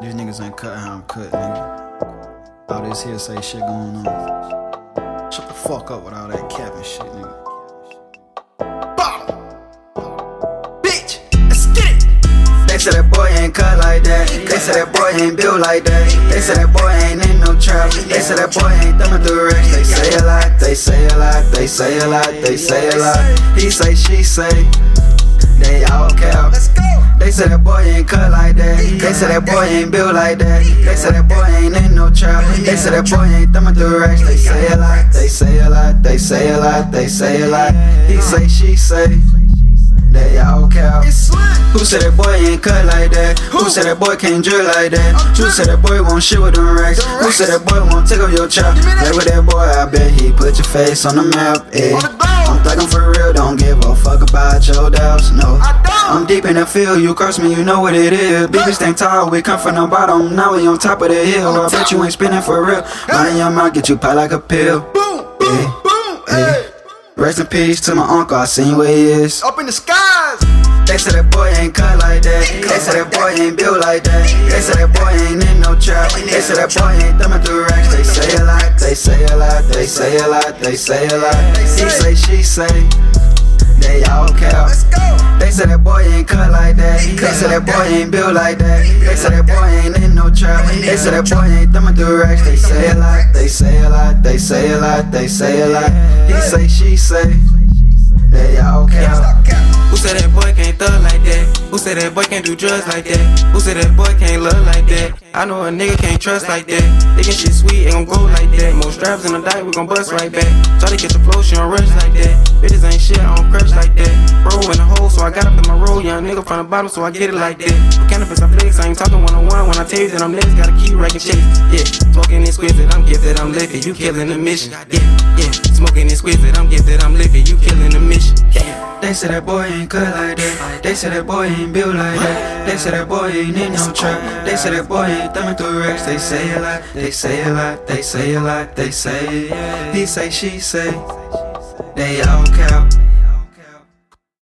These niggas ain't cut how I'm cut, nigga. All this hearsay shit going on. Shut the fuck up with all that cap and shit, nigga. Bitch, let's. They say that boy ain't cut like that. They say that boy ain't built like that. They say that boy ain't in no trap. They say that boy ain't thumbing through racks. They say a lot, they say a lot, they say a lot, they say a lot. He say, she say, they all cap. They say that boy ain't cut like that. They say that boy ain't built like that. They say that boy ain't in no trap. They say that boy ain't thumbing through racks. They say a lot, they say a lot, they say a lot, they say a lot. He say, she say, they all cap. Who said that boy ain't cut like that? Who said that boy can't drill like that? Who said that boy won't shit with them racks? Who said that boy won't take up your chop? Play with that boy, I bet he put your face on the map. Eh. I'm thuggin' deep in the field, you cross me, you know what it is. Baby stand tall, we come from the bottom, now we on top of the hill. I bet you ain't spinning for real. Money your mouth, get you pop like a pill. Boom, boom, boom, hey. Rest in peace to my uncle, I seen where he is. Up in the skies. They say that boy ain't cut like that. They say that boy ain't built like that. They say that boy ain't in no trap. They say that boy ain't thumbing through racks. They say a lot, they say a lot, they say a lot, they say a lot. He say, she say, they all cap. Ain't cut like that. They say that boy ain't built like that. They say that boy ain't in no trap. They say that boy ain't thumbing through racks. They say a lot, they say a lot, they say a lot, they say a lot. He say, she say, they all cap. Stop cap. Who said that boy can't thug like that? Who said that boy can't do drugs like that? Who said that boy can't love like that? I know a nigga can't trust like that. Thinking shit sweet ain't gon' go like that. More straps in the diet, we gon' bust right back. Try to get the flow, she don't rush like that. Bitches ain't shit, I don't crush so I got up in my roll. Young nigga from the bottom, so I get it like that. For cannabis, I flex, I ain't talking one on one. When I tell you that I'm next, gotta keep writing checks. Yeah, smoking exquisite, I'm gifted, I'm lifted. You killing the mission. Yeah, yeah, smoking exquisite, I'm gifted, I'm lifted. You killing the mission. Yeah. They say that boy ain't cut like that. They say that boy ain't built like that. They say that boy ain't in no trap. They say that boy ain't thumbing through racks. They say a lot, they say a lot, they say a lot, they say. He say, she say, they all cap.